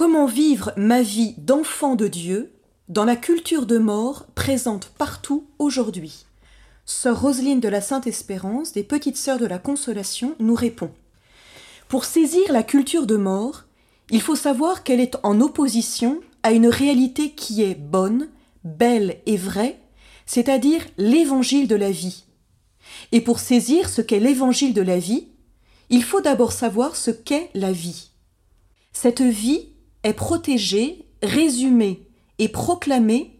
Comment vivre ma vie d'enfant de Dieu dans la culture de mort présente partout aujourd'hui Sœur Roseline de la Sainte Espérance, des Petites Sœurs de la Consolation, nous répond. Pour saisir la culture de mort, il faut savoir qu'elle est en opposition à une réalité qui est bonne, belle et vraie, c'est-à-dire l'évangile de la vie. Et pour saisir ce qu'est l'évangile de la vie, il faut d'abord savoir ce qu'est la vie. Cette vie est protégée, résumée et proclamée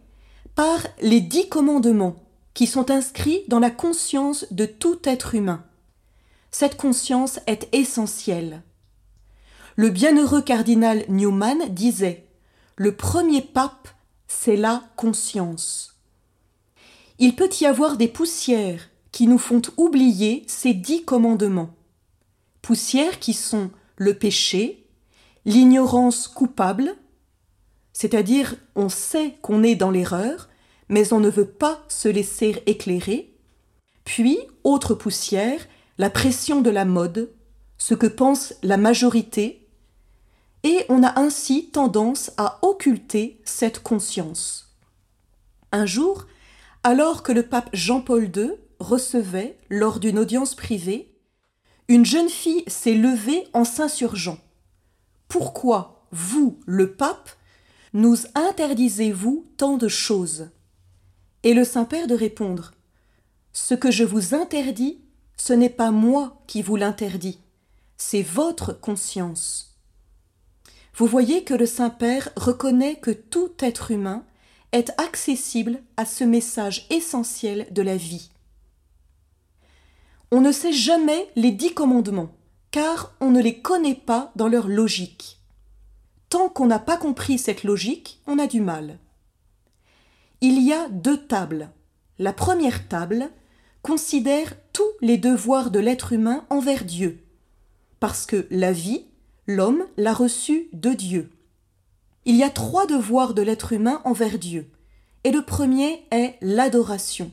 par les dix commandements qui sont inscrits dans la conscience de tout être humain. Cette conscience est essentielle. Le bienheureux cardinal Newman disait Le premier pape, c'est la conscience. Il peut y avoir des poussières qui nous font oublier ces dix commandements. Poussières qui sont le péché, l'ignorance coupable, c'est-à-dire on sait qu'on est dans l'erreur, mais on ne veut pas se laisser éclairer, puis, autre poussière, la pression de la mode, ce que pense la majorité, et on a ainsi tendance à occulter cette conscience. Un jour, alors que le pape Jean-Paul II recevait, lors d'une audience privée, une jeune fille s'est levée en s'insurgeant. Pourquoi, vous, le pape, nous interdisez-vous tant de choses Et le Saint-Père de répondre Ce que je vous interdis, ce n'est pas moi qui vous l'interdis, c'est votre conscience. Vous voyez que le Saint-Père reconnaît que tout être humain est accessible à ce message essentiel de la vie. On ne sait jamais les dix commandements, car on ne les connaît pas dans leur logique. Tant qu'on n'a pas compris cette logique, on a du mal. Il y a deux tables. La première table considère tous les devoirs de l'être humain envers Dieu, parce que la vie, l'homme l'a reçu de Dieu. Il y a trois devoirs de l'être humain envers Dieu, et le premier est l'adoration.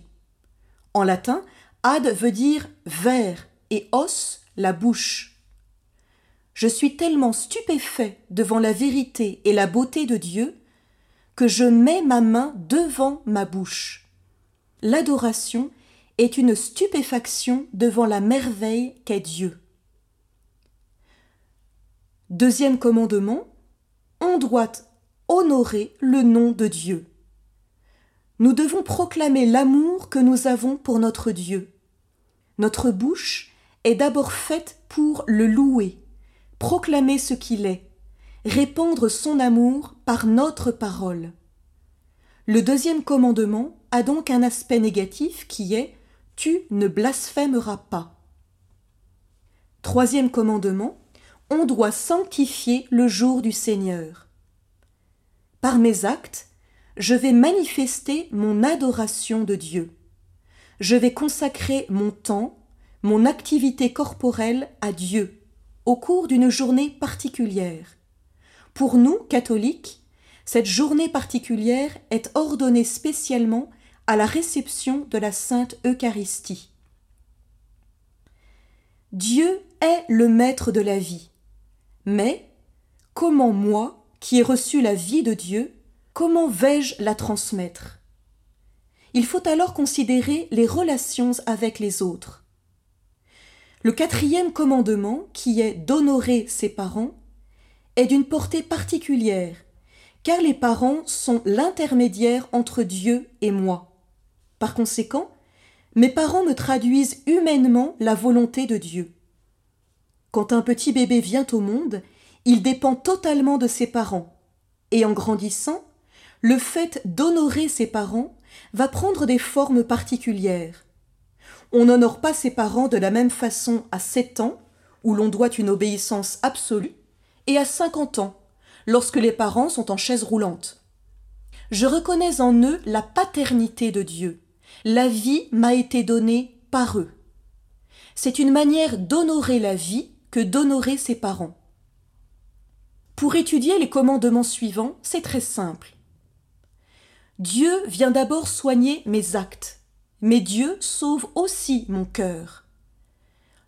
En latin, ad veut dire vers et os la bouche. Je suis tellement stupéfait devant la vérité et la beauté de Dieu que je mets ma main devant ma bouche. L'adoration est une stupéfaction devant la merveille qu'est Dieu. Deuxième commandement, on doit honorer le nom de Dieu. Nous devons proclamer l'amour que nous avons pour notre Dieu. Notre bouche est d'abord faite pour le louer, proclamer ce qu'il est, répandre son amour par notre parole. Le deuxième commandement a donc un aspect négatif qui est Tu ne blasphémeras pas. Troisième commandement on doit sanctifier le jour du Seigneur. Par mes actes, je vais manifester mon adoration de Dieu. Je vais consacrer mon temps, mon activité corporelle à Dieu au cours d'une journée particulière. Pour nous, catholiques, cette journée particulière est ordonnée spécialement à la réception de la Sainte Eucharistie. Dieu est le maître de la vie. Mais comment moi, qui ai reçu la vie de Dieu, comment vais-je la transmettre? Il faut alors considérer les relations avec les autres. Le quatrième commandement, qui est d'honorer ses parents, est d'une portée particulière, car les parents sont l'intermédiaire entre Dieu et moi. Par conséquent, mes parents me traduisent humainement la volonté de Dieu. Quand un petit bébé vient au monde, il dépend totalement de ses parents. Et en grandissant, le fait d'honorer ses parents va prendre des formes particulières. On n'honore pas ses parents de la même façon à 7 ans, où l'on doit une obéissance absolue, et à 50 ans, lorsque les parents sont en chaise roulante. Je reconnais en eux la paternité de Dieu. La vie m'a été donnée par eux. C'est une manière d'honorer la vie que d'honorer ses parents. Pour étudier les commandements suivants, c'est très simple. Dieu vient d'abord soigner mes actes, mais Dieu sauve aussi mon cœur.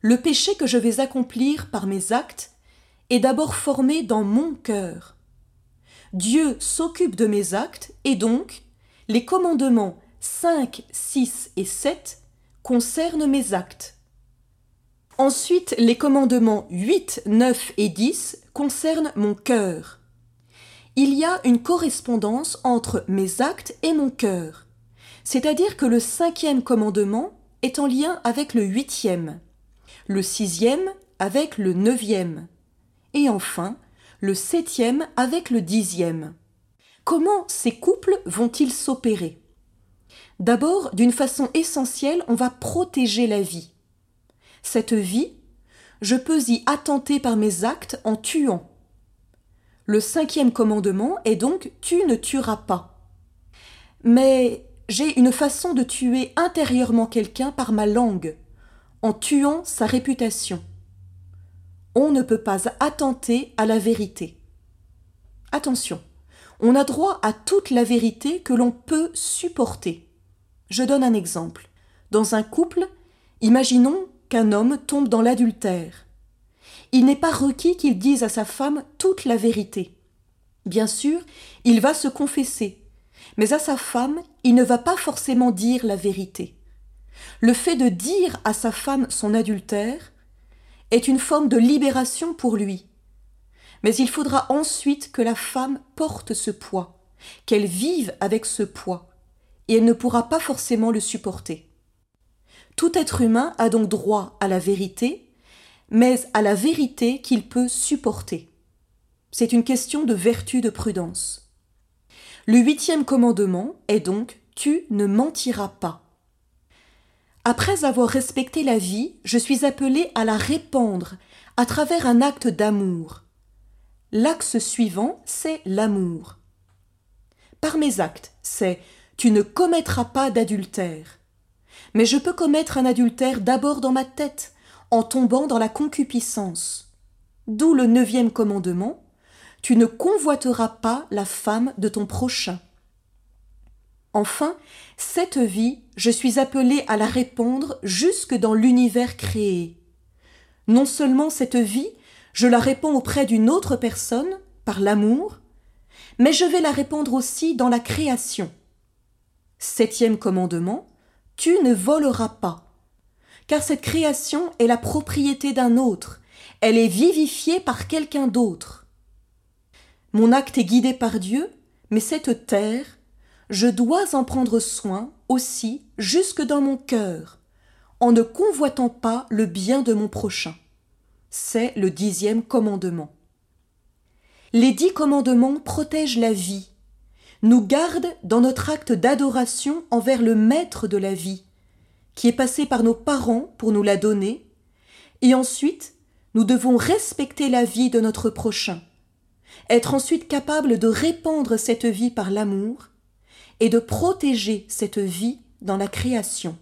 Le péché que je vais accomplir par mes actes est d'abord formé dans mon cœur. Dieu s'occupe de mes actes et donc les commandements 5, 6 et 7 concernent mes actes. Ensuite, les commandements 8, 9 et 10 concernent mon cœur. Il y a une correspondance entre mes actes et mon cœur. C'est-à-dire que le cinquième commandement est en lien avec le huitième, le sixième avec le neuvième, et enfin le septième avec le dixième. Comment ces couples vont-ils s'opérer? D'abord, d'une façon essentielle, on va protéger la vie. Cette vie, je peux y attenter par mes actes en tuant. Le cinquième commandement est donc Tu ne tueras pas. Mais j'ai une façon de tuer intérieurement quelqu'un par ma langue, en tuant sa réputation. On ne peut pas attenter à la vérité. Attention, on a droit à toute la vérité que l'on peut supporter. Je donne un exemple. Dans un couple, imaginons qu'un homme tombe dans l'adultère. Il n'est pas requis qu'il dise à sa femme toute la vérité. Bien sûr, il va se confesser, mais à sa femme, il ne va pas forcément dire la vérité. Le fait de dire à sa femme son adultère est une forme de libération pour lui. Mais il faudra ensuite que la femme porte ce poids, qu'elle vive avec ce poids, et elle ne pourra pas forcément le supporter. Tout être humain a donc droit à la vérité, mais à la vérité qu'il peut supporter. C'est une question de vertu de prudence. Le huitième commandement est donc Tu ne mentiras pas. Après avoir respecté la vie, je suis appelé à la répandre à travers un acte d'amour. L'axe suivant, c'est l'amour. Par mes actes, c'est Tu ne commettras pas d'adultère. Mais je peux commettre un adultère d'abord dans ma tête, en tombant dans la concupiscence. D'où le neuvième commandement Tu ne convoiteras pas la femme de ton prochain. Enfin, cette vie, je suis appelé à la répandre jusque dans l'univers créé. Non seulement cette vie, je la répands auprès d'une autre personne, par l'amour, mais je vais la répandre aussi dans la création. Septième commandement, tu ne voleras pas. Car cette création est la propriété d'un autre, elle est vivifiée par quelqu'un d'autre. Mon acte est guidé par Dieu, mais cette terre, je dois en prendre soin aussi jusque dans mon cœur, en ne convoitant pas le bien de mon prochain. C'est le dixième commandement. Les dix commandements protègent la vie, nous gardent dans notre acte d'adoration envers le Maître de la vie, qui est passé par nos parents pour nous la donner, et ensuite nous devons respecter la vie de notre prochain, être ensuite capable de répandre cette vie par l'amour, et de protéger cette vie dans la création.